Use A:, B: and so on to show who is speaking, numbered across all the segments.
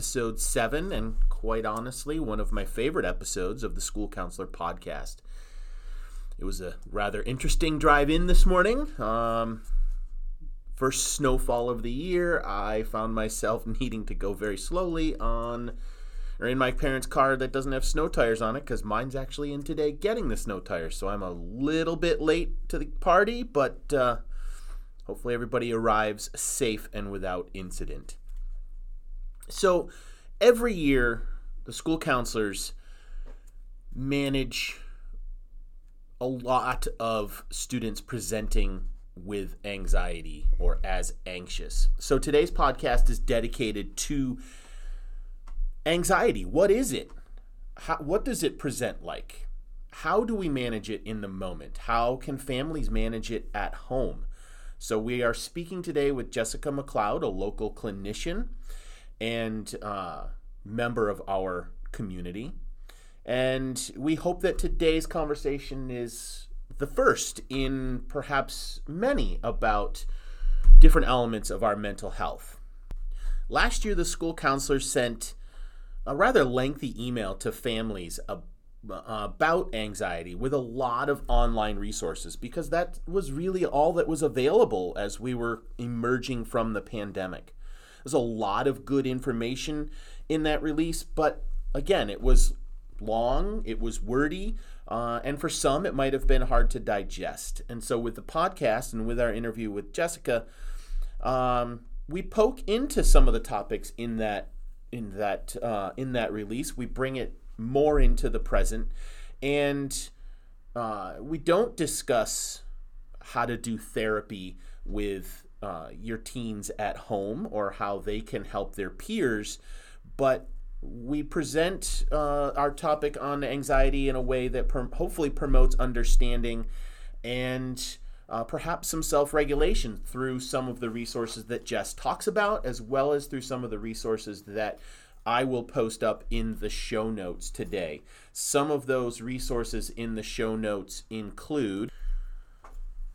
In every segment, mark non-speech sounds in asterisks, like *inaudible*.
A: episode seven, and quite honestly, one of my favorite episodes of the School Counselor podcast. It was a rather interesting drive in this morning. Um, first snowfall of the year, I found myself *laughs* needing to go very slowly on or in my parents' car that doesn't have snow tires on it because mine's actually in today getting the snow tires. So I'm a little bit late to the party, but uh, hopefully everybody arrives safe and without incident. So every year, the school counselors manage a lot of students presenting with anxiety or as anxious. So today's podcast is dedicated to anxiety. What is it? How, what does it present like? How do we manage it in the moment? How can families manage it at home? So, we are speaking today with Jessica McCloud, a local clinician and uh, member of our community. And we hope that today's conversation is the first in perhaps many about different elements of our mental health. Last year, the school counselor sent a rather lengthy email to families about anxiety with a lot of online resources because that was really all that was available as we were emerging from the pandemic. There's a lot of good information in that release, but again, it was long, it was wordy, uh, and for some, it might have been hard to digest. And so, with the podcast and with our interview with Jessica, um, we poke into some of the topics in that in that uh, in that release. We bring it more into the present, and uh, we don't discuss how to do therapy with uh, your teens at home or how they can help their peers, but we present uh, our topic on anxiety in a way that per- hopefully promotes understanding and uh, perhaps some self regulation through some of the resources that Jess talks about, as well as through some of the resources that I will post up in the show notes today. Some of those resources in the show notes include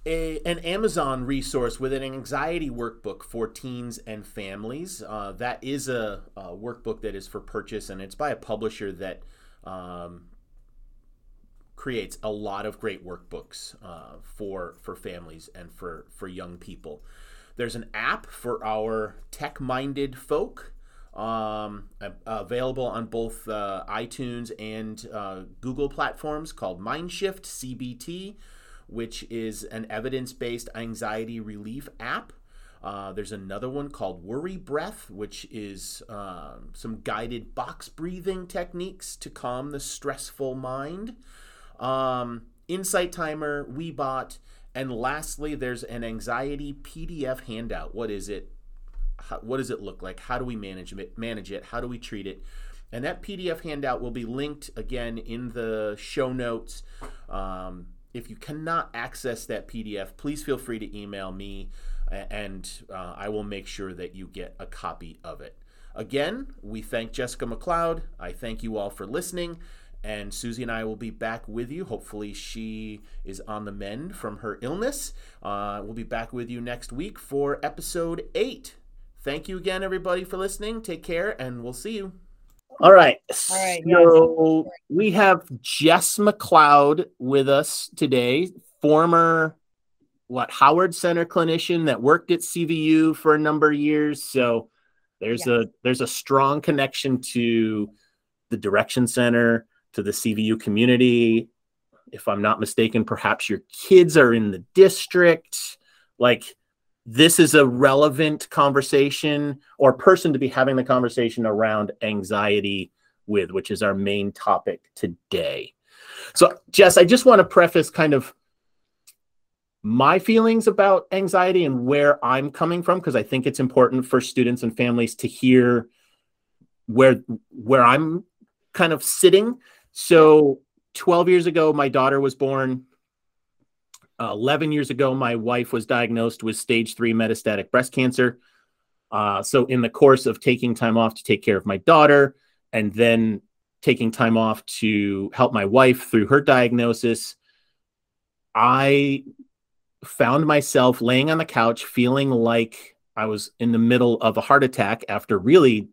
A: a, an Amazon resource with an anxiety workbook for teens and families. Uh, that is a, a, workbook that is for purchase, and it's by a publisher that um, creates a lot of great workbooks uh, for for families and for for young people. There's an app for our tech-minded folk. Um, available on both uh, iTunes and uh, Google platforms called Mindshift CBT, which is an evidence based anxiety relief app. Uh, there's another one called Worry Breath, which is um, some guided box breathing techniques to calm the stressful mind um, Insight Timer, Woebot, and lastly, there's an anxiety PDF handout. What is it? How, what does it look like? How do we manage it? Manage it? How do we treat it? And that PDF handout will be linked again in the show notes. Um, if you cannot access that PDF, please feel free to email me and uh, I will make sure that you get a copy of it. Again, we thank Jessica McCloud. I thank you all for listening and Susie and I will be back with you. Hopefully, she is on the mend from her illness. Uh, we'll be back with you next week for episode eight. Thank you again, everybody, for listening. Take care, and we'll see you. All right. All right. So yes. we have Jess McCloud with us today, former what Howard Center clinician that worked at CVU for a number of years. So there's yes. a there's a strong connection to the Direction Center to the CVU community. If I'm not mistaken, perhaps your kids are in the district. Like, this is a relevant conversation or person to be having the conversation around anxiety with, which is our main topic today. So, Jess, I just want to preface kind of my feelings about anxiety and where I'm coming from because I think it's important for students and families to hear where where I'm kind of sitting so 12 years ago, my daughter was born. Uh, 11 years ago, my wife was diagnosed with stage three metastatic breast cancer. Uh, so, in the course of taking time off to take care of my daughter and then taking time off to help my wife through her diagnosis, I found myself laying on the couch feeling like I was in the middle of a heart attack after really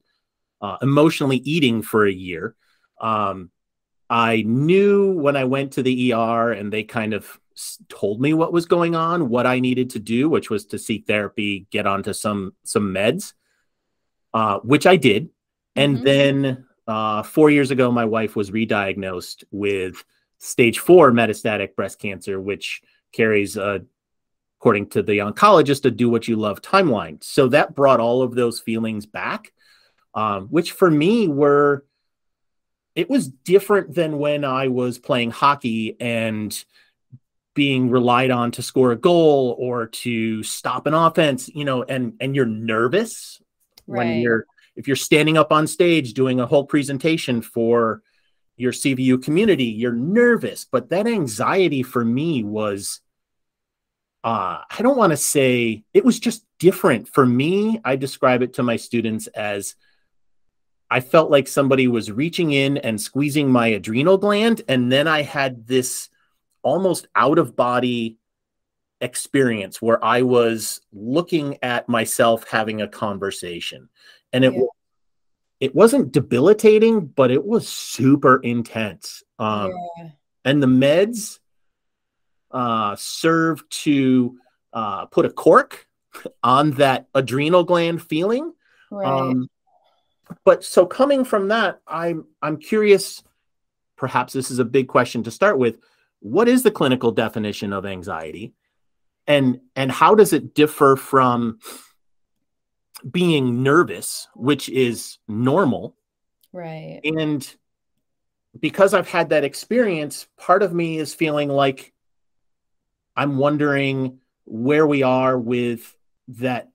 A: uh, emotionally eating for a year. Um, I knew when I went to the ER and they kind of told me what was going on, what I needed to do, which was to seek therapy, get onto some some meds, uh, which I did. And mm-hmm. then uh, four years ago, my wife was re-diagnosed with stage four metastatic breast cancer, which carries a according to the oncologist, a do what you love timeline. So that brought all of those feelings back, um, which for me were, it was different than when I was playing hockey and being relied on to score a goal or to stop an offense, you know, and and you're nervous right. when you're if you're standing up on stage doing a whole presentation for your CVU community, you're nervous. But that anxiety for me was uh, I don't want to say it was just different for me. I describe it to my students as I felt like somebody was reaching in and squeezing my adrenal gland. And then I had this almost out of body experience where I was looking at myself having a conversation. And it, yeah. it wasn't debilitating, but it was super intense. Um, yeah. And the meds, uh, serve to uh, put a cork on that adrenal gland feeling. Right. Um, but so coming from that, I'm I'm curious. Perhaps this is a big question to start with. What is the clinical definition of anxiety, and and how does it differ from being nervous, which is normal,
B: right?
A: And because I've had that experience, part of me is feeling like I'm wondering where we are with that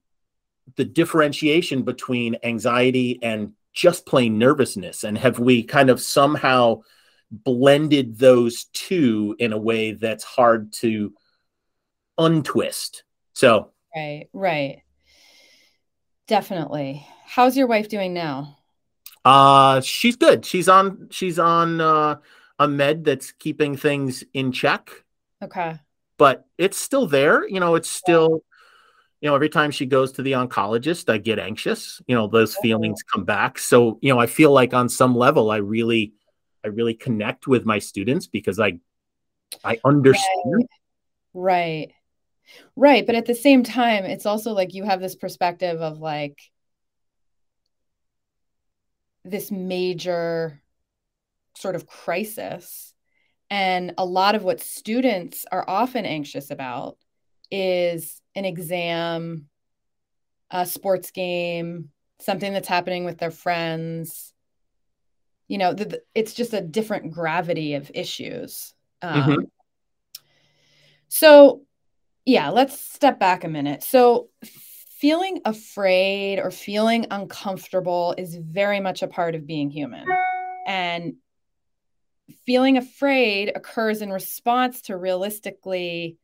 A: the differentiation between anxiety and just plain nervousness. And have we kind of somehow blended those two in a way that's hard to untwist. So
B: right right. Definitely. How's your wife doing now?
A: Uh she's good. She's on she's on uh a med that's keeping things in check.
B: Okay.
A: But it's still there. You know, it's still, you know, every time she goes to the oncologist, I get anxious. You know, those feelings come back. So, you know, I feel like on some level, I really, I really connect with my students because I, I understand.
B: Right. Right. But at the same time, it's also like you have this perspective of like this major sort of crisis and a lot of what students are often anxious about is an exam, a sports game, something that's happening with their friends. You know, the, the, it's just a different gravity of issues. Um, mm-hmm. So, yeah, let's step back a minute. So, feeling afraid or feeling uncomfortable is very much a part of being human. And feeling afraid occurs in response to realistically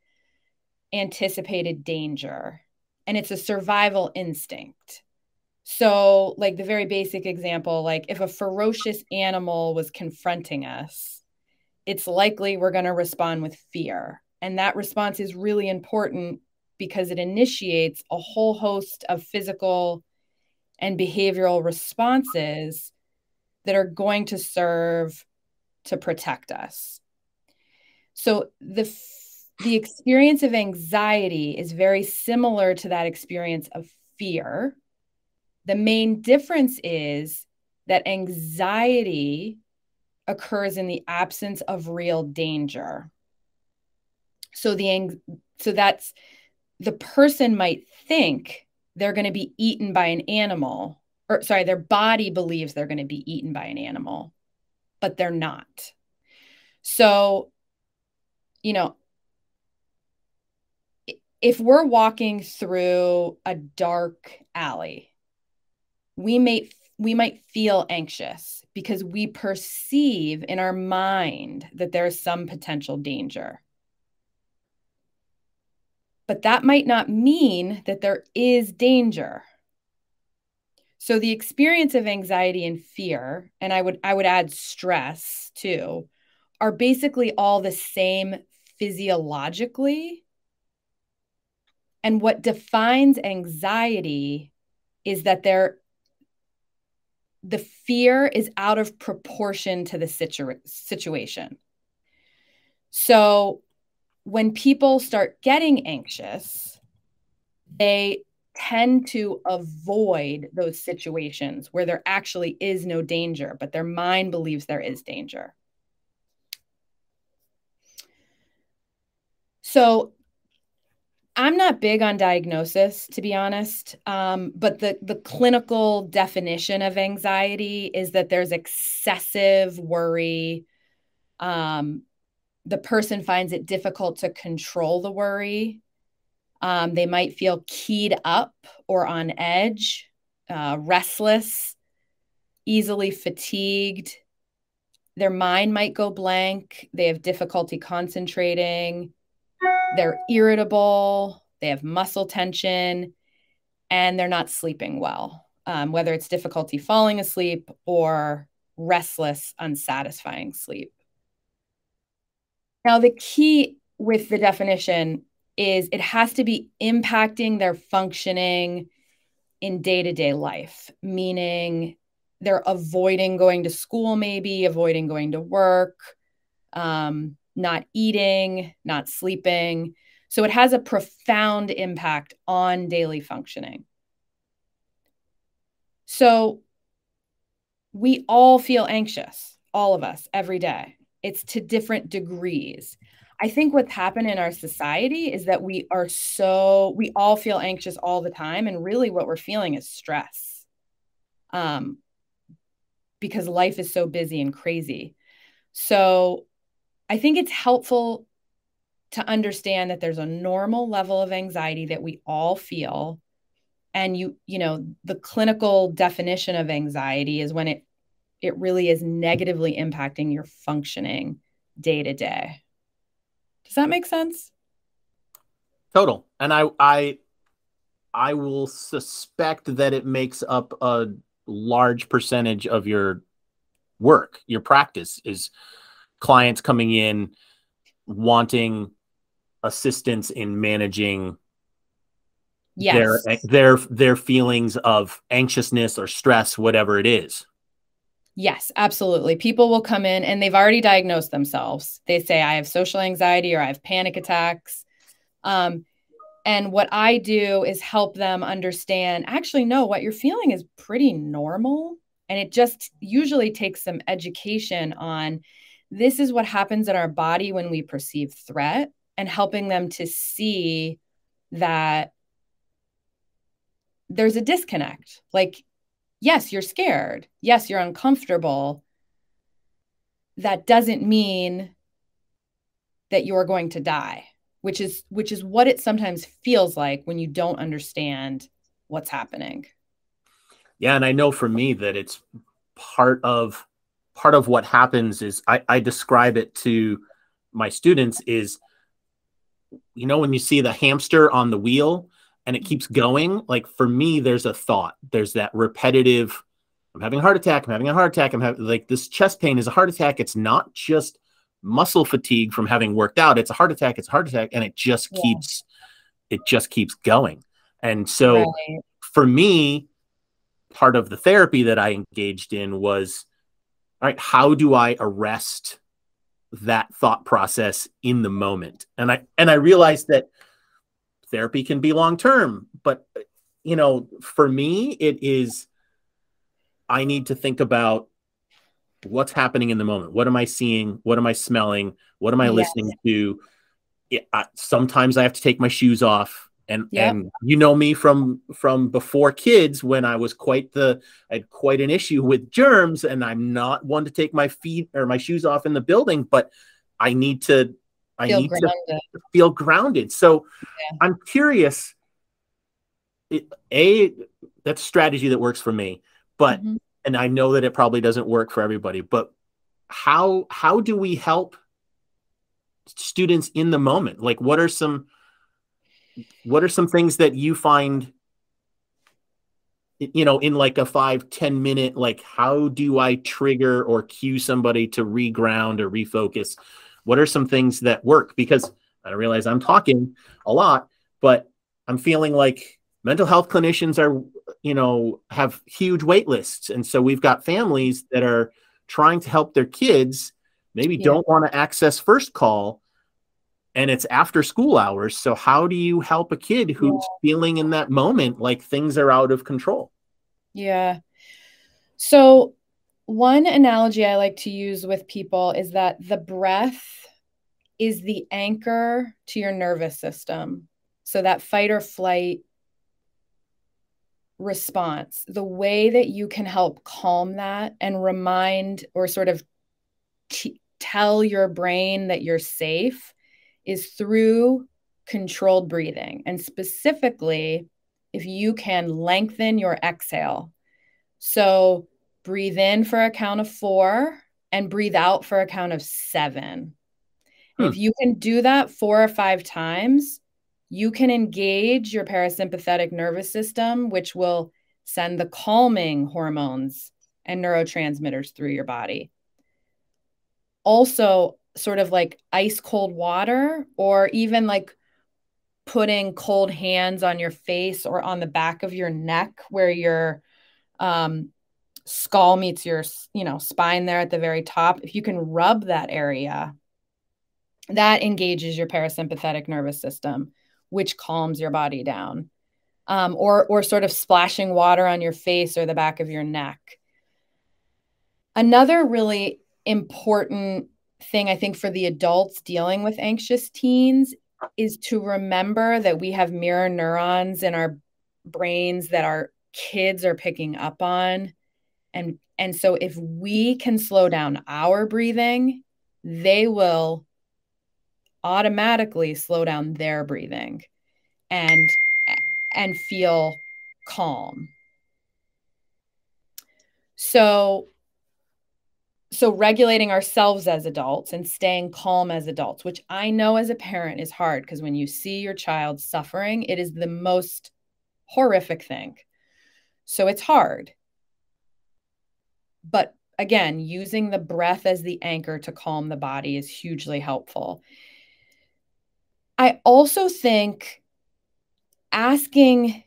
B: anticipated danger and it's a survival instinct so like the very basic example like if a ferocious animal was confronting us it's likely we're going to respond with fear and that response is really important because it initiates a whole host of physical and behavioral responses that are going to serve to protect us. So the the experience of anxiety is very similar to that experience of fear. The main difference is that anxiety occurs in the absence of real danger. So the so that's the person might think they're going to be eaten by an animal or sorry their body believes they're going to be eaten by an animal but they're not. So, you know, if we're walking through a dark alley, we may we might feel anxious because we perceive in our mind that there's some potential danger. But that might not mean that there is danger. So the experience of anxiety and fear, and I would I would add stress too, are basically all the same physiologically. And what defines anxiety is that there the fear is out of proportion to the situ- situation. So when people start getting anxious, they tend to avoid those situations where there actually is no danger, but their mind believes there is danger. So I'm not big on diagnosis, to be honest. Um, but the the clinical definition of anxiety is that there's excessive worry. Um, the person finds it difficult to control the worry. Um, they might feel keyed up or on edge, uh, restless, easily fatigued. Their mind might go blank. They have difficulty concentrating. They're irritable. They have muscle tension, and they're not sleeping well, um, whether it's difficulty falling asleep or restless, unsatisfying sleep. Now, the key with the definition is it has to be impacting their functioning in day to day life, meaning they're avoiding going to school, maybe avoiding going to work, um, not eating, not sleeping. So it has a profound impact on daily functioning. So we all feel anxious, all of us, every day. It's to different degrees. I think what's happened in our society is that we are so, we all feel anxious all the time. And really, what we're feeling is stress um, because life is so busy and crazy. So I think it's helpful to understand that there's a normal level of anxiety that we all feel. And you you know the clinical definition of anxiety is when it it really is negatively impacting your functioning day to day. Does that make sense?
A: Total. And i i i will suspect that it makes up a large percentage of your work your practice is clients coming in wanting assistance in managing yes. their their their feelings of anxiousness or stress whatever it is.
B: Yes absolutely. People will come in and they've already diagnosed themselves. They say i have social anxiety or i have panic attacks. Um, and what i do is help them understand actually no what you're feeling is pretty normal. And it just usually takes some education on this is what happens in our body when we perceive threat and helping them to see that there's a disconnect. Like, yes, you're scared. Yes, you're uncomfortable. That doesn't mean that you're going to die, which is which is what it sometimes feels like when you don't understand what's happening.
A: Yeah, and I know for me that it's part of part of what happens is I, I describe it to my students is you know when you see the hamster on the wheel and it keeps going like for me there's a thought there's that repetitive i'm having a heart attack i'm having a heart attack i'm having like this chest pain is a heart attack it's not just muscle fatigue from having worked out it's a heart attack it's a heart attack and it just yeah. keeps it just keeps going and so right. for me part of the therapy that i engaged in was right, how do I arrest that thought process in the moment? And I and I realized that therapy can be long term, but you know, for me, it is I need to think about what's happening in the moment. What am I seeing? What am I smelling? What am I yes. listening to? I, sometimes I have to take my shoes off and yep. and you know me from from before kids when i was quite the I had quite an issue with germs and i'm not one to take my feet or my shoes off in the building but i need to i feel need grounded. to feel grounded so yeah. i'm curious it, a that's a strategy that works for me but mm-hmm. and i know that it probably doesn't work for everybody but how how do we help students in the moment like what are some what are some things that you find you know in like a five ten minute like how do i trigger or cue somebody to reground or refocus what are some things that work because i realize i'm talking a lot but I'm feeling like mental health clinicians are, you know, have huge wait lists. And so we've got families that are trying to help their kids, maybe yeah. don't want to access first call and it's after school hours. So how do you help a kid who's yeah. feeling in that moment like things are out of control?
B: Yeah. So one analogy I like to use with people is that the breath is the anchor to your nervous system. So that fight or flight response, the way that you can help calm that and remind or sort of t- tell your brain that you're safe is through controlled breathing. And specifically, if you can lengthen your exhale. So breathe in for a count of four and breathe out for a count of seven. Hmm. If you can do that four or five times, you can engage your parasympathetic nervous system, which will send the calming hormones and neurotransmitters through your body. Also, sort of like ice cold water, or even like putting cold hands on your face or on the back of your neck where your um, skull meets your you know spine there at the very top if you can rub that area that engages your parasympathetic nervous system which calms your body down um, or or sort of splashing water on your face or the back of your neck. Another really important thing i think for the adults dealing with anxious teens is to remember that we have mirror neurons in our brains that our kids are picking up on. And and so if we can slow down our breathing they will automatically slow down their breathing and and feel calm. So so regulating ourselves as adults and staying calm as adults which i know as a parent is hard because when you see your child suffering it is the most horrific thing so it's hard but again, using the breath as the anchor to calm the body is hugely helpful. I also think asking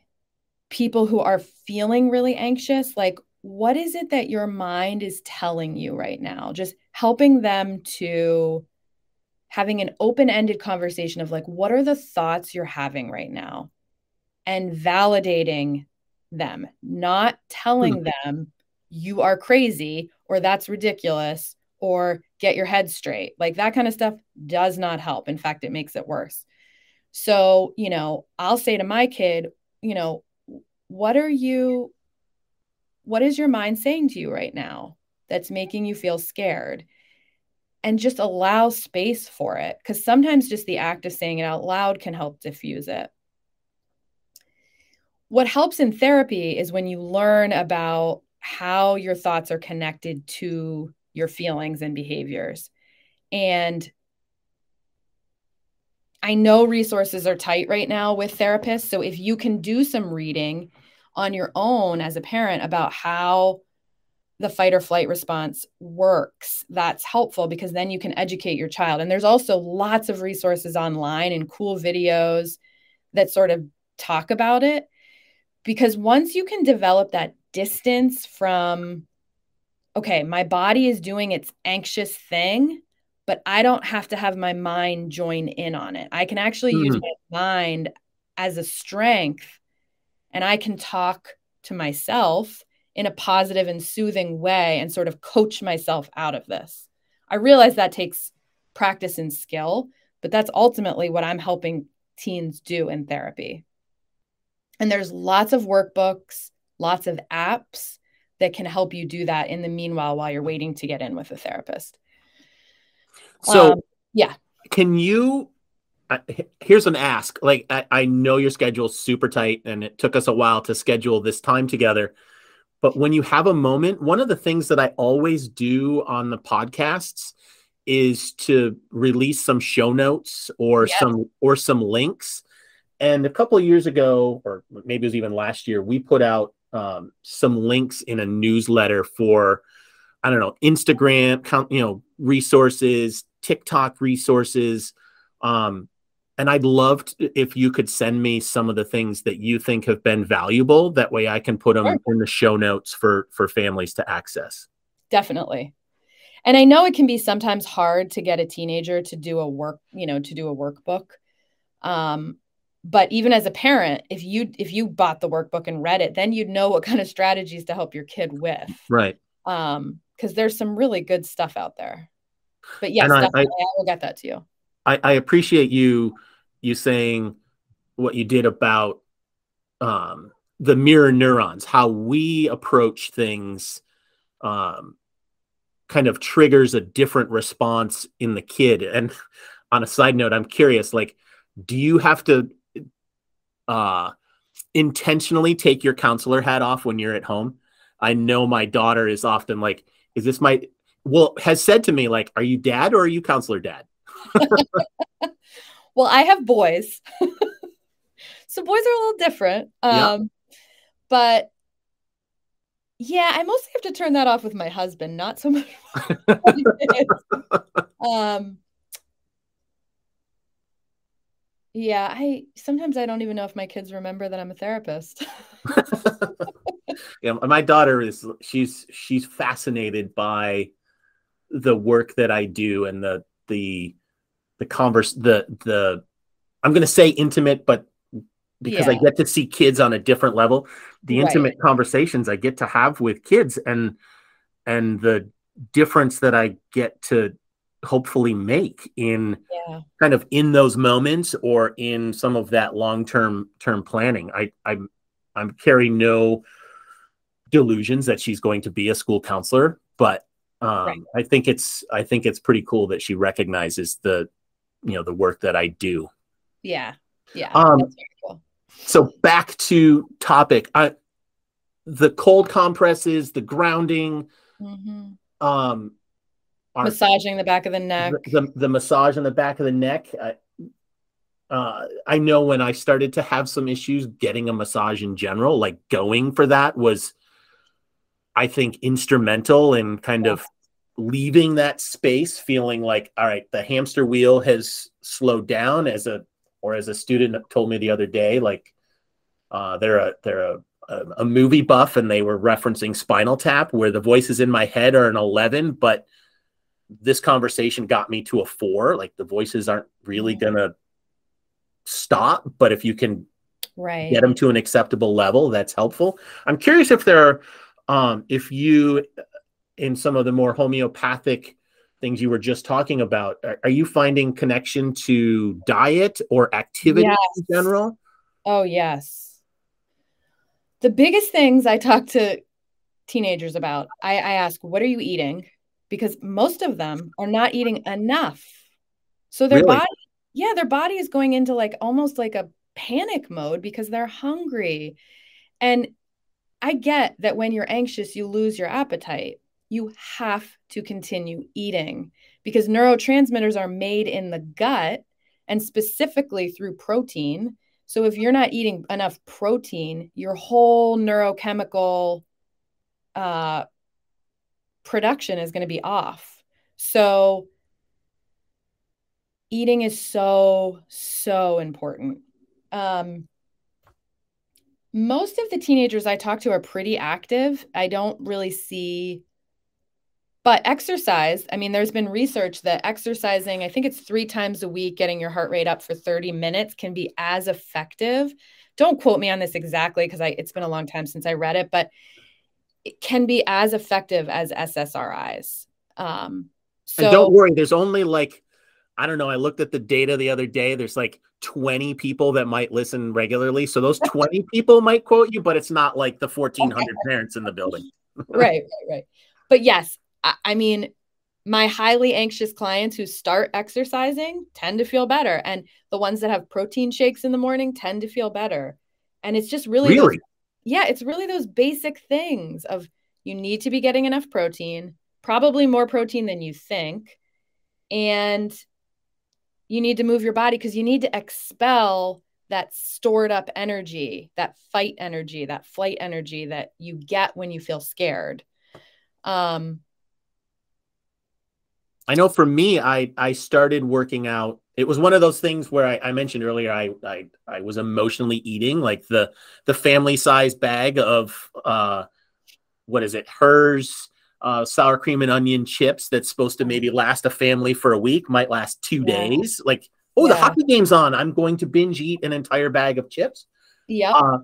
B: people who are feeling really anxious, like, what is it that your mind is telling you right now? Just helping them to having an open ended conversation of, like, what are the thoughts you're having right now? And validating them, not telling hmm. them you are crazy or that's ridiculous or get your head straight. Like that kind of stuff does not help. In fact, it makes it worse. So, you know, I'll say to my kid, you know, what are you, what is your mind saying to you right now that's making you feel scared? And just allow space for it. Because sometimes just the act of saying it out loud can help diffuse it. What helps in therapy is when you learn about how your thoughts are connected to your feelings and behaviors. And I know resources are tight right now with therapists. So if you can do some reading on your own as a parent about how the fight or flight response works, that's helpful because then you can educate your child. And there's also lots of resources online and cool videos that sort of talk about it. Because once you can develop that distance from okay my body is doing its anxious thing but i don't have to have my mind join in on it i can actually mm-hmm. use my mind as a strength and i can talk to myself in a positive and soothing way and sort of coach myself out of this i realize that takes practice and skill but that's ultimately what i'm helping teens do in therapy and there's lots of workbooks lots of apps that can help you do that in the meanwhile while you're waiting to get in with a therapist.
A: So, um, yeah. Can you? Uh, here's an ask. Like, I, I know your schedule's super tight and it took us a while to schedule this time together. But when you have a moment, one of the things that I always do on the podcasts is to release some show notes or yep. some or some links. And a couple of years ago, or maybe it was even last year, we put out um, some links in a newsletter for I don't know Instagram, you know, resources, TikTok resources, um, and I'd love to, if you could send me some of the things that you think have been valuable. That way, I can put them sure. in the show notes for for families to access.
B: Definitely. And I know it can be sometimes hard to get a teenager to do a work, you know, to do a workbook. Um, but even as a parent, if you if you bought the workbook and read it, then you'd know what *laughs* kind of strategies to help your kid with.
A: Right.
B: Um, because there's some really good stuff out there. But yes, I, I, I will get that to you.
A: I, I appreciate you you saying what you did about um, the mirror neurons, how we approach things, um, kind of triggers a different response in the kid. And on a side note, I'm curious, like, do you have to uh, intentionally take your counselor hat off when you're at home? I know my daughter is often like, "Is this my?" Well, has said to me like, "Are you dad or are you counselor dad?" *laughs*
B: well, I have boys. *laughs* so boys are a little different. Um, yeah. But yeah, I mostly have to turn that off with my husband, not so much. *laughs* um, yeah, I sometimes I don't even know if my kids remember that I'm a therapist. *laughs*
A: yeah, my daughter is she's she's fascinated by the work that I do and the the the converse the the I'm going to say intimate, but because yeah. I get to see kids on a different level, the right. intimate conversations I get to have with kids and and the difference that I get to hopefully make in yeah. kind of in those moments or in some of that long-term term planning. I I'm I'm carrying no delusions that she's going to be a school counselor, but um, right. I think it's I think it's pretty cool that she recognizes the you know the work that I do.
B: Yeah, yeah. Um, cool.
A: So back to topic. I, the cold compresses, the grounding, mm-hmm. um,
B: massaging the back of the neck,
A: the, the, the massage on the back of the neck. I, uh, I know when I started to have some issues getting a massage in general, like going for that was, I think, instrumental in kind yeah. of leaving that space, feeling like, all right, the hamster wheel has slowed down. As a or as a student told me the other day, like uh, they're a they're a, a, a movie buff and they were referencing Spinal Tap, where the voices in my head are an eleven, but this conversation got me to a four. Like the voices aren't really gonna stop, but if you can
B: right.
A: get them to an acceptable level, that's helpful. I'm curious if there are, um, if you, in some of the more homeopathic things you were just talking about, are, are you finding connection to diet or activity yes. in general?
B: Oh, yes. The biggest things I talk to teenagers about, I, I ask, what are you eating? Because most of them are not eating enough. So their really? body, yeah, their body is going into like almost like a panic mode because they're hungry. And I get that when you're anxious, you lose your appetite you have to continue eating because neurotransmitters are made in the gut and specifically through protein. So if you're not eating enough protein, your whole neurochemical uh, production is going to be off. So eating is so so important. Um, most of the teenagers I talk to are pretty active. I don't really see but exercise, I mean, there's been research that exercising, I think it's three times a week, getting your heart rate up for 30 minutes can be as effective. Don't quote me on this exactly because I it's been a long time since I read it, but it can be as effective as SSRIs. Um,
A: so and don't worry, there's only like I don't know. I looked at the data the other day. There's like 20 people that might listen regularly. So those *laughs* 20 people might quote you, but it's not like the 1,400 *laughs* parents in the building.
B: right, right, right. But yes, I mean, my highly anxious clients who start exercising tend to feel better. And the ones that have protein shakes in the morning tend to feel better. And it's just really,
A: really?
B: Those, yeah, it's really those basic things of you need to be getting enough protein, probably more protein than you think. And you need to move your body because you need to expel that stored up energy, that fight energy, that flight energy that you get when you feel scared. Um,
A: I know for me, I I started working out. It was one of those things where I, I mentioned earlier. I, I I was emotionally eating like the the family size bag of uh, what is it? Herr's uh, sour cream and onion chips that's supposed to maybe last a family for a week might last two yeah. days. Like, oh, yeah. the hockey game's on. I'm going to binge eat an entire bag of chips.
B: Yeah. Uh,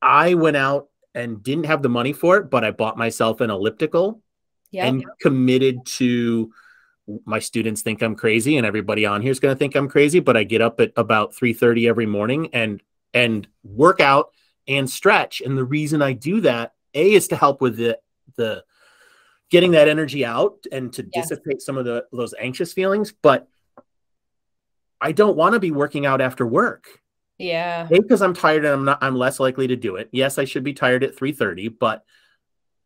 A: I went out and didn't have the money for it, but I bought myself an elliptical yep. and committed to my students think I'm crazy and everybody on here is going to think I'm crazy, but I get up at about 3:30 every morning and and work out and stretch. And the reason I do that, A is to help with the the getting that energy out and to yes. dissipate some of the those anxious feelings, but I don't want to be working out after work.
B: Yeah.
A: Because I'm tired and I'm not I'm less likely to do it. Yes, I should be tired at 3:30, but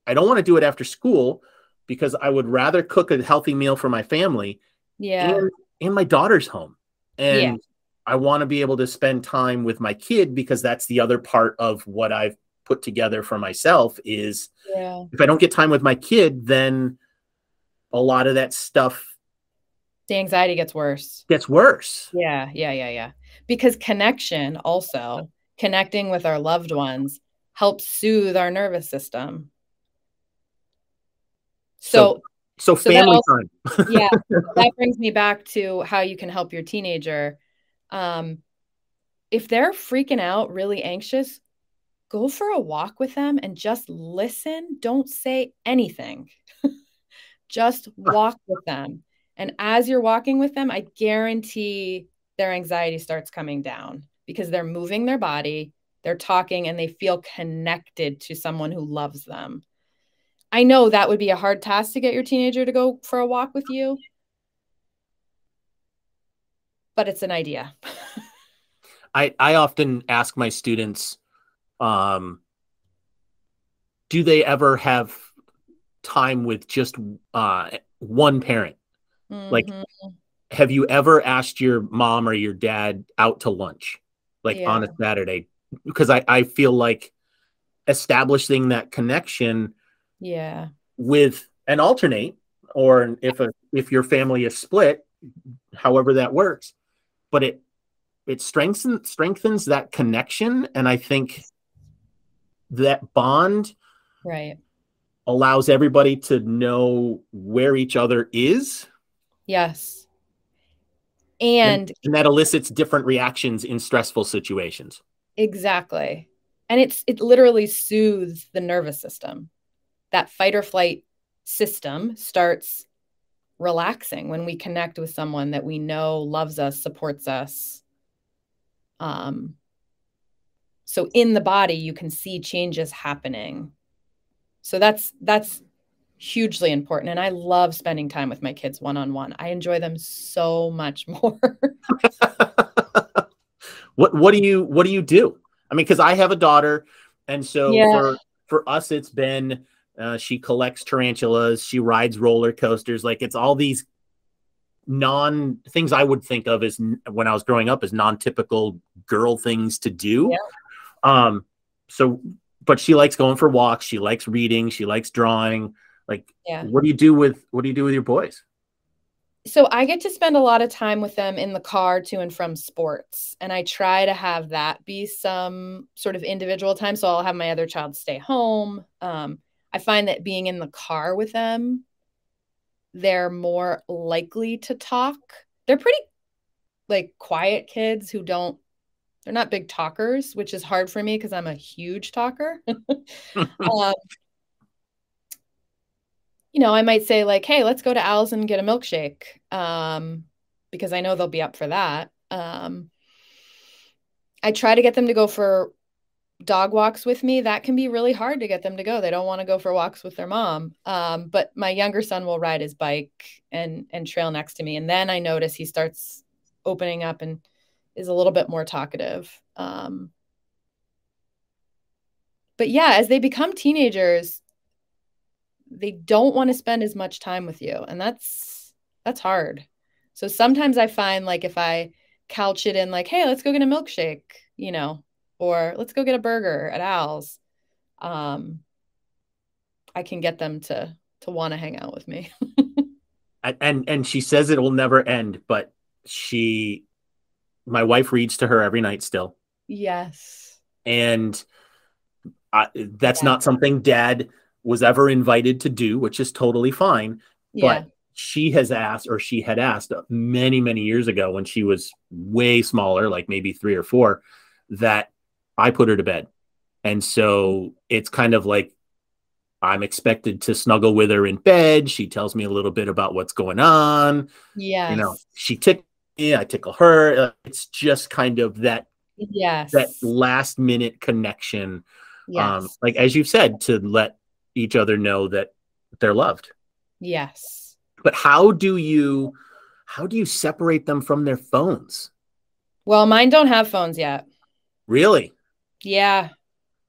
A: I don't want to do it after school because I would rather cook a healthy meal for my family.
B: Yeah.
A: And, and my daughter's home. And yeah. I want to be able to spend time with my kid because that's the other part of what I've put together for myself is
B: yeah.
A: if I don't get time with my kid, then a lot of that stuff
B: the anxiety gets worse.
A: Gets worse.
B: Yeah, yeah, yeah, yeah. Because connection also, connecting with our loved ones helps soothe our nervous system. So,
A: so, so family so
B: time. *laughs* yeah, that brings me back to how you can help your teenager. Um, if they're freaking out, really anxious, go for a walk with them and just listen. Don't say anything. *laughs* just walk with them. And as you're walking with them, I guarantee their anxiety starts coming down because they're moving their body, they're talking, and they feel connected to someone who loves them. I know that would be a hard task to get your teenager to go for a walk with you, but it's an idea. *laughs*
A: I, I often ask my students, um, do they ever have time with just uh, one parent? Mm-hmm. Like, have you ever asked your mom or your dad out to lunch, like yeah. on a Saturday? Because I, I feel like establishing that connection
B: yeah.
A: With an alternate or if a if your family is split however that works but it it strengthens strengthens that connection and i think that bond
B: right.
A: allows everybody to know where each other is.
B: Yes. And,
A: and, and that elicits different reactions in stressful situations.
B: Exactly. And it's it literally soothes the nervous system that fight or flight system starts relaxing when we connect with someone that we know loves us, supports us. Um, so in the body, you can see changes happening. So that's that's hugely important, and I love spending time with my kids one on one. I enjoy them so much *laughs* more. *laughs*
A: what what do you what do you do? I mean, because I have a daughter, and so yeah. for for us, it's been uh, she collects tarantulas. She rides roller coasters. Like it's all these non things I would think of as when I was growing up as non typical girl things to do. Yeah. Um, so, but she likes going for walks. She likes reading. She likes drawing. Like, yeah. what do you do with what do you do with your boys?
B: So I get to spend a lot of time with them in the car to and from sports, and I try to have that be some sort of individual time. So I'll have my other child stay home. Um, I find that being in the car with them, they're more likely to talk. They're pretty like quiet kids who don't they're not big talkers, which is hard for me because I'm a huge talker. *laughs* *laughs* um, you know, I might say like, "Hey, let's go to Al's and get a milkshake," um, because I know they'll be up for that. Um, I try to get them to go for dog walks with me, that can be really hard to get them to go. They don't want to go for walks with their mom. Um, but my younger son will ride his bike and and trail next to me, and then I notice he starts opening up and is a little bit more talkative. Um, but yeah, as they become teenagers, they don't want to spend as much time with you, and that's that's hard. So sometimes I find like if I couch it in like, hey, let's go get a milkshake, you know, or let's go get a burger at Al's. Um, I can get them to to want to hang out with me. *laughs*
A: and and she says it will never end, but she my wife reads to her every night still.
B: Yes.
A: And I, that's yeah. not something dad was ever invited to do, which is totally fine. Yeah. But she has asked, or she had asked many, many years ago when she was way smaller, like maybe three or four, that I put her to bed. And so it's kind of like I'm expected to snuggle with her in bed. She tells me a little bit about what's going on.
B: Yeah.
A: You know, she tickles me, I tickle her. It's just kind of that
B: yes
A: that last minute connection. Um, yes. Um, like as you've said, to let each other know that they're loved.
B: Yes.
A: But how do you how do you separate them from their phones?
B: Well, mine don't have phones yet.
A: Really?
B: Yeah.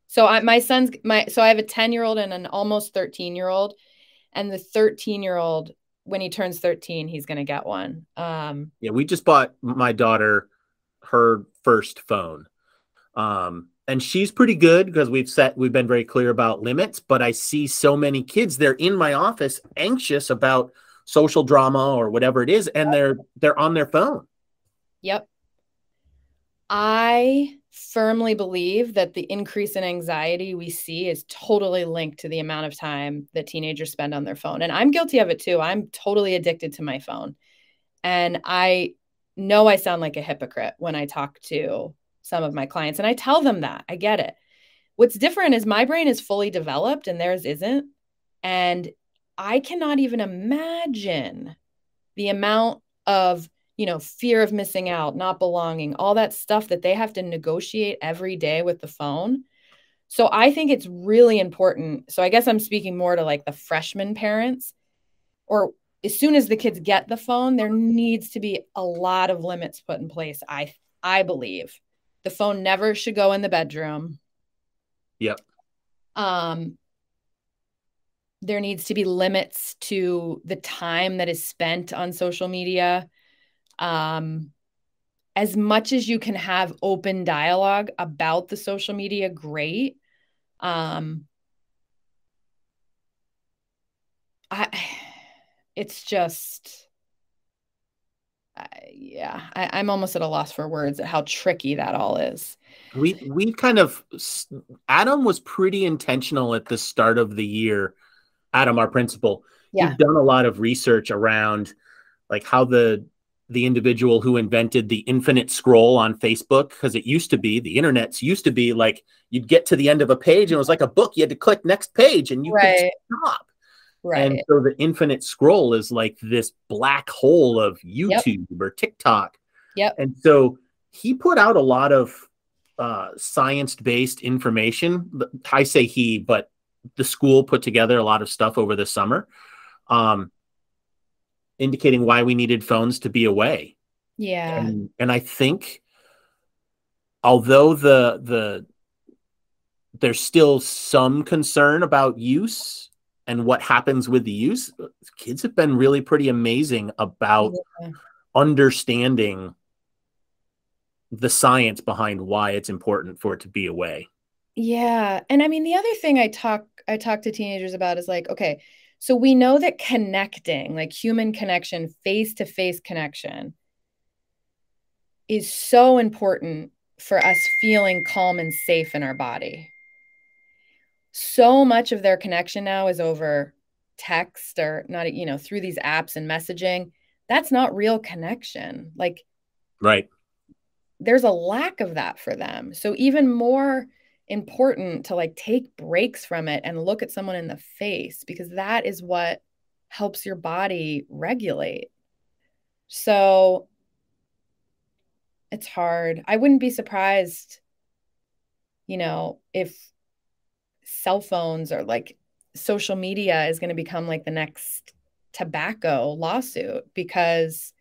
B: So I, my son's my so I have a 10 year old and an almost 13 year old, and the 13 year old when he turns 13 he's gonna get one. Um,
A: yeah, we just bought my daughter her first phone, um, and she's pretty good because we've set we've been very clear about limits. But I see so many kids they're in my office anxious about social drama or whatever it is, and they're they're on their phone.
B: Yep. I firmly believe that the increase in anxiety we see is totally linked to the amount of time that teenagers spend on their phone. And I'm guilty of it too. I'm totally addicted to my phone. And I know I sound like a hypocrite when I talk to some of my clients, and I tell them that. I get it. What's different is my brain is fully developed and theirs isn't. And I cannot even imagine the amount of you know, fear of missing out, not belonging, all that stuff that they have to negotiate every day with the phone. So I think it's really important. So I guess I'm speaking more to like the freshman parents or as soon as the kids get the phone, there needs to be a lot of limits put in place. I I believe the phone never should go in the bedroom.
A: Yep.
B: Um there needs to be limits to the time that is spent on social media um, as much as you can have open dialogue about the social media, great. Um, I, it's just, I, yeah, I, I'm almost at a loss for words at how tricky that all is.
A: We we kind of Adam was pretty intentional at the start of the year. Adam, our principal, yeah. he's done a lot of research around like how the the individual who invented the infinite scroll on Facebook because it used to be the internet's used to be like you'd get to the end of a page and it was like a book you had to click next page and you right. could stop. Right. And so the infinite scroll is like this black hole of YouTube yep. or TikTok.
B: Yep.
A: And so he put out a lot of uh, science-based information. I say he, but the school put together a lot of stuff over the summer. Um, indicating why we needed phones to be away.
B: Yeah.
A: And, and I think although the the there's still some concern about use and what happens with the use, kids have been really pretty amazing about yeah. understanding the science behind why it's important for it to be away.
B: Yeah. And I mean the other thing I talk I talk to teenagers about is like, okay, so we know that connecting, like human connection, face to face connection, is so important for us feeling calm and safe in our body. So much of their connection now is over text or not, you know, through these apps and messaging. That's not real connection. Like,
A: right.
B: There's a lack of that for them. So, even more important to like take breaks from it and look at someone in the face because that is what helps your body regulate. So it's hard. I wouldn't be surprised, you know, if cell phones or like social media is going to become like the next tobacco lawsuit because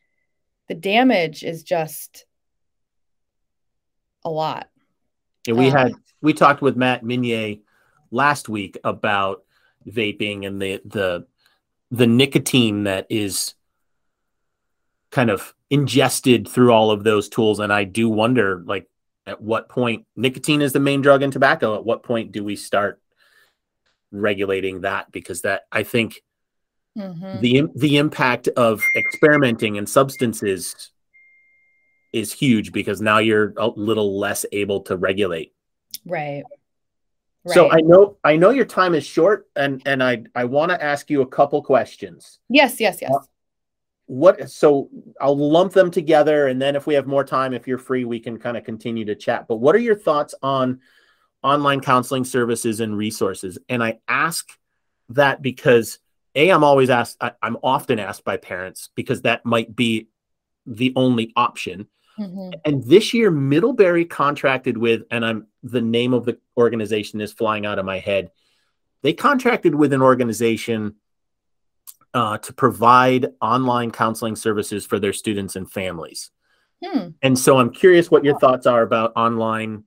B: the damage is just a lot.
A: Yeah, we um, had we talked with Matt Minier last week about vaping and the the the nicotine that is kind of ingested through all of those tools. And i do wonder like at what point nicotine is the main drug in tobacco? At what point do we start regulating that? Because that i think mm-hmm. the the impact of experimenting and substances is huge because now you're a little less able to regulate.
B: Right.
A: Right. So I know I know your time is short, and and I I want to ask you a couple questions.
B: Yes, yes, yes. Uh,
A: what? So I'll lump them together, and then if we have more time, if you're free, we can kind of continue to chat. But what are your thoughts on online counseling services and resources? And I ask that because a I'm always asked I, I'm often asked by parents because that might be the only option. Mm-hmm. And this year, Middlebury contracted with, and I'm the name of the organization is flying out of my head. They contracted with an organization uh, to provide online counseling services for their students and families. Hmm. And so I'm curious what your thoughts are about online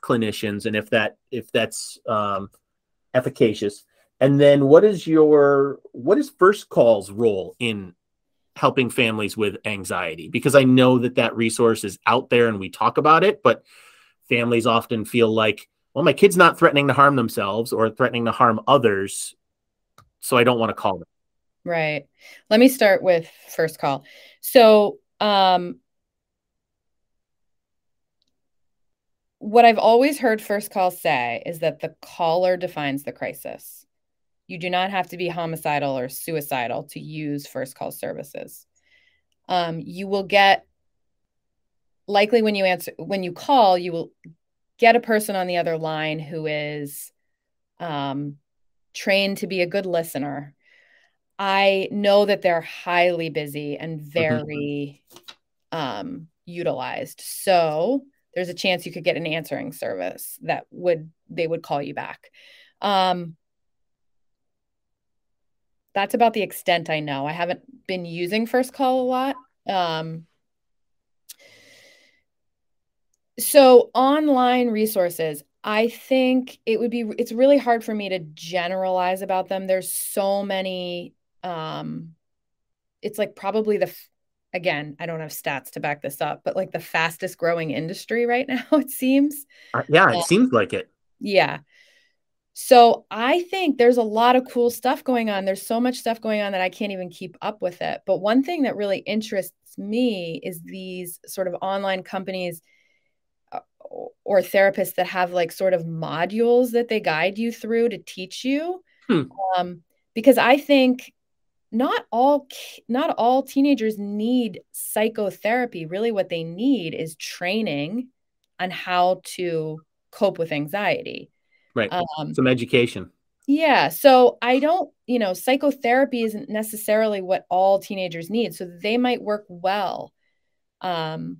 A: clinicians and if that if that's um, efficacious. And then what is your what is First Call's role in helping families with anxiety because I know that that resource is out there and we talk about it, but families often feel like, well, my kid's not threatening to harm themselves or threatening to harm others, so I don't want to call them.
B: Right. Let me start with first call. So, um, what I've always heard first call say is that the caller defines the crisis. You do not have to be homicidal or suicidal to use first call services. Um, you will get likely when you answer when you call, you will get a person on the other line who is um, trained to be a good listener. I know that they're highly busy and mm-hmm. very um, utilized. So there's a chance you could get an answering service that would they would call you back. Um, that's about the extent I know. I haven't been using First Call a lot. Um, so online resources, I think it would be it's really hard for me to generalize about them. There's so many um it's like probably the again, I don't have stats to back this up, but like the fastest growing industry right *laughs* now it seems.
A: Uh, yeah, it seems like it.
B: Yeah. So I think there's a lot of cool stuff going on. There's so much stuff going on that I can't even keep up with it. But one thing that really interests me is these sort of online companies uh, or therapists that have like sort of modules that they guide you through to teach you. Hmm. Um, because I think not all not all teenagers need psychotherapy. Really, what they need is training on how to cope with anxiety
A: Right. Um, Some education.
B: Yeah. So I don't, you know, psychotherapy isn't necessarily what all teenagers need. So they might work well. Um,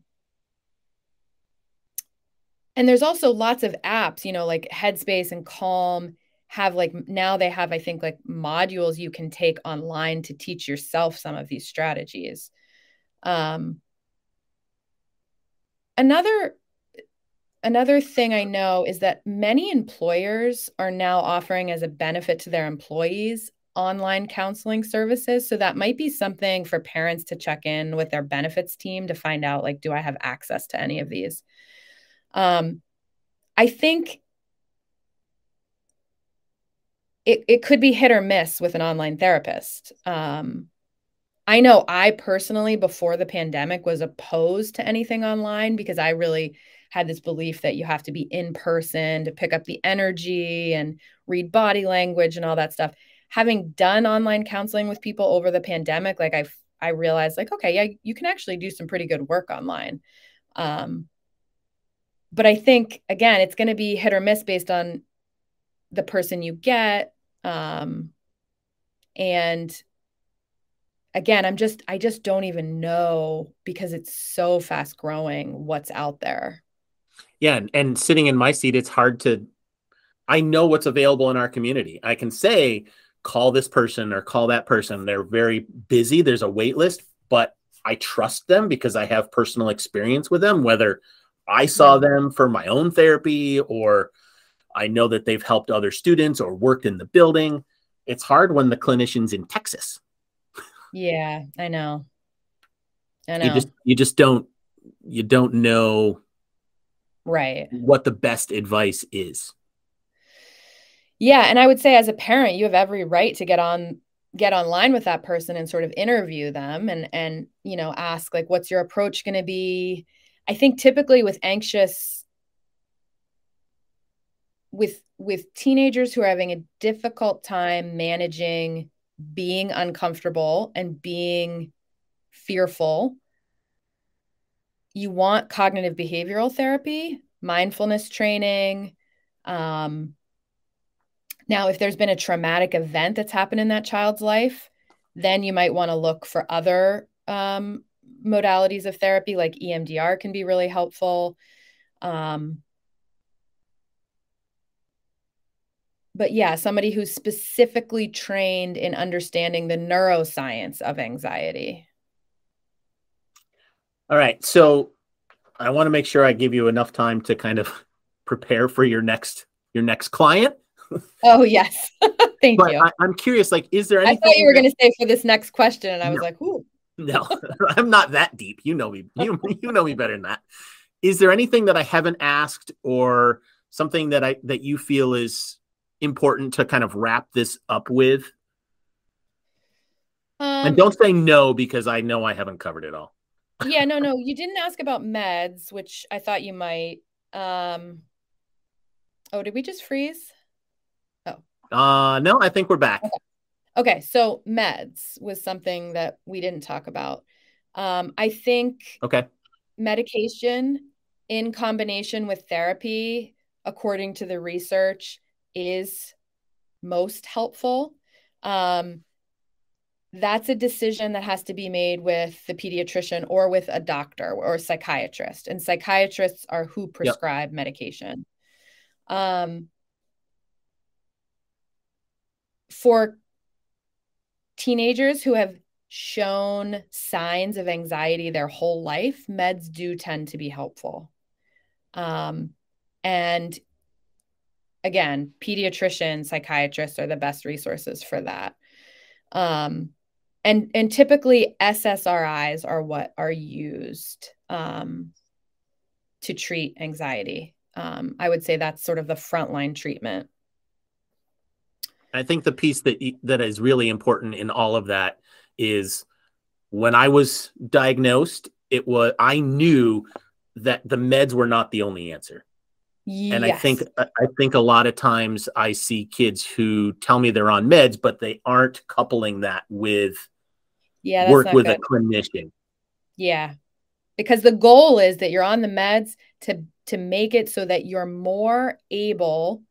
B: and there's also lots of apps, you know, like Headspace and Calm have like now they have, I think, like modules you can take online to teach yourself some of these strategies. Um, another Another thing I know is that many employers are now offering as a benefit to their employees online counseling services. So that might be something for parents to check in with their benefits team to find out like, do I have access to any of these? Um, I think it, it could be hit or miss with an online therapist. Um, I know I personally, before the pandemic, was opposed to anything online because I really had this belief that you have to be in person to pick up the energy and read body language and all that stuff. Having done online counseling with people over the pandemic, like I I realized like okay, yeah, you can actually do some pretty good work online. Um, but I think again, it's going to be hit or miss based on the person you get. Um, and again, I'm just I just don't even know because it's so fast growing what's out there
A: yeah and, and sitting in my seat it's hard to i know what's available in our community. I can say call this person or call that person. They're very busy. There's a wait list but i trust them because i have personal experience with them whether i saw them for my own therapy or i know that they've helped other students or worked in the building. It's hard when the clinician's in texas.
B: Yeah i know.
A: I know. you just you just don't you don't know
B: right.
A: what the best advice is.
B: Yeah and i would say as a parent you have every right to get on get online with that person and sort of interview them and and you know ask like what's your approach going to be? I think typically with anxious with with teenagers who are having a difficult time managing being uncomfortable and being fearful you want cognitive behavioral therapy mindfulness training um, now, if there's been a traumatic event that's happened in that child's life, then you might want to look for other um, modalities of therapy, like EMDR can be really helpful. Um, but yeah, somebody who's specifically trained in understanding the neuroscience of anxiety.
A: All right. So I want to make sure I give you enough time to kind of *laughs* prepare for your next your next client.
B: Oh yes, *laughs* thank but you. I,
A: am curious, like, is there anything?
B: I thought you were going to say for this next question, and I was no. like, "Ooh." *laughs*
A: No, I'm not that deep. You know me. You you know me better than that. Is there anything that I haven't asked, or something that I that you feel is important to kind of wrap this up with? Um, and don't say no because I know I haven't covered it all.
B: Yeah, no, no. You didn't ask about meds, which I thought you might. Um, oh, did we just freeze?
A: Oh, uh, no, I think we're back.
B: Okay. okay. So meds was something that we didn't talk about. Um, I think
A: okay
B: medication in combination with therapy, according to the research, is most helpful. Um, that's a decision that has to be made with the pediatrician or with a doctor or a psychiatrist. And psychiatrists are who prescribe yep. medication. Um, for teenagers who have shown signs of anxiety their whole life, meds do tend to be helpful. Um, and again, pediatricians, psychiatrists are the best resources for that. Um, and and typically SSRIs are what are used um, to treat anxiety. Um, I would say that's sort of the frontline treatment.
A: I think the piece that that is really important in all of that is when I was diagnosed, it was I knew that the meds were not the only answer. Yes. And I think I think a lot of times I see kids who tell me they're on meds, but they aren't coupling that with yeah, work with good. a clinician.
B: Yeah. Because the goal is that you're on the meds to to make it so that you're more able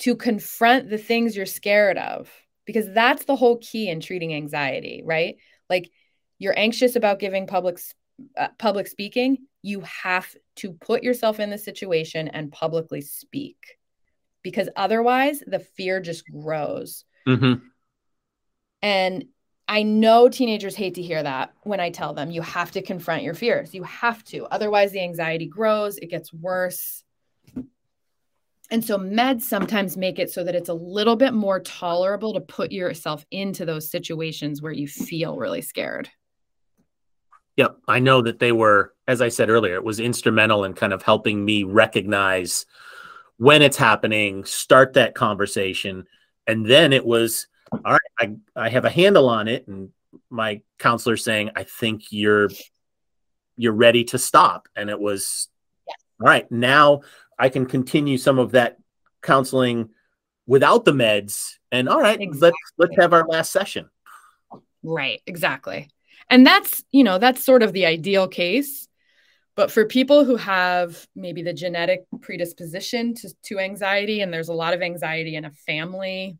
B: to confront the things you're scared of because that's the whole key in treating anxiety right like you're anxious about giving public uh, public speaking you have to put yourself in the situation and publicly speak because otherwise the fear just grows
A: mm-hmm.
B: and i know teenagers hate to hear that when i tell them you have to confront your fears you have to otherwise the anxiety grows it gets worse and so meds sometimes make it so that it's a little bit more tolerable to put yourself into those situations where you feel really scared.
A: Yep. I know that they were, as I said earlier, it was instrumental in kind of helping me recognize when it's happening, start that conversation. And then it was, all right, I, I have a handle on it. And my counselor saying, I think you're you're ready to stop. And it was all right, now I can continue some of that counseling without the meds. And all right, exactly. let's let's have our last session.
B: Right, exactly. And that's, you know, that's sort of the ideal case. But for people who have maybe the genetic predisposition to, to anxiety, and there's a lot of anxiety in a family,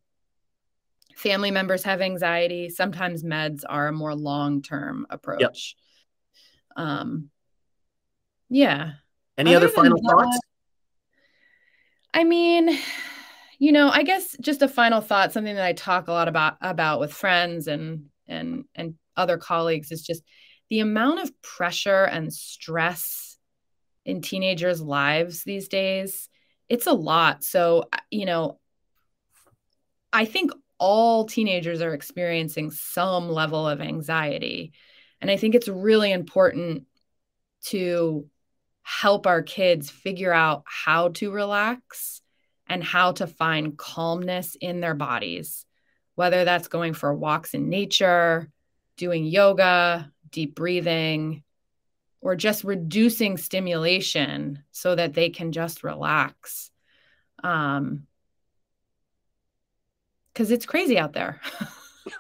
B: family members have anxiety, sometimes meds are a more long term approach. Yep. Um, yeah.
A: Any other, other final thoughts?
B: I mean, you know, I guess just a final thought, something that I talk a lot about about with friends and and and other colleagues is just the amount of pressure and stress in teenagers' lives these days. It's a lot. So, you know, I think all teenagers are experiencing some level of anxiety. And I think it's really important to help our kids figure out how to relax and how to find calmness in their bodies whether that's going for walks in nature, doing yoga, deep breathing, or just reducing stimulation so that they can just relax. Um, because it's crazy out there.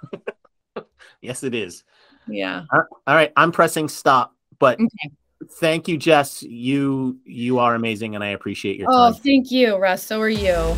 B: *laughs*
A: yes, it is.
B: Yeah.
A: All right, I'm pressing stop, but okay. thank you, Jess. You you are amazing, and I appreciate your oh,
B: time. Oh, thank you, Russ. So are you.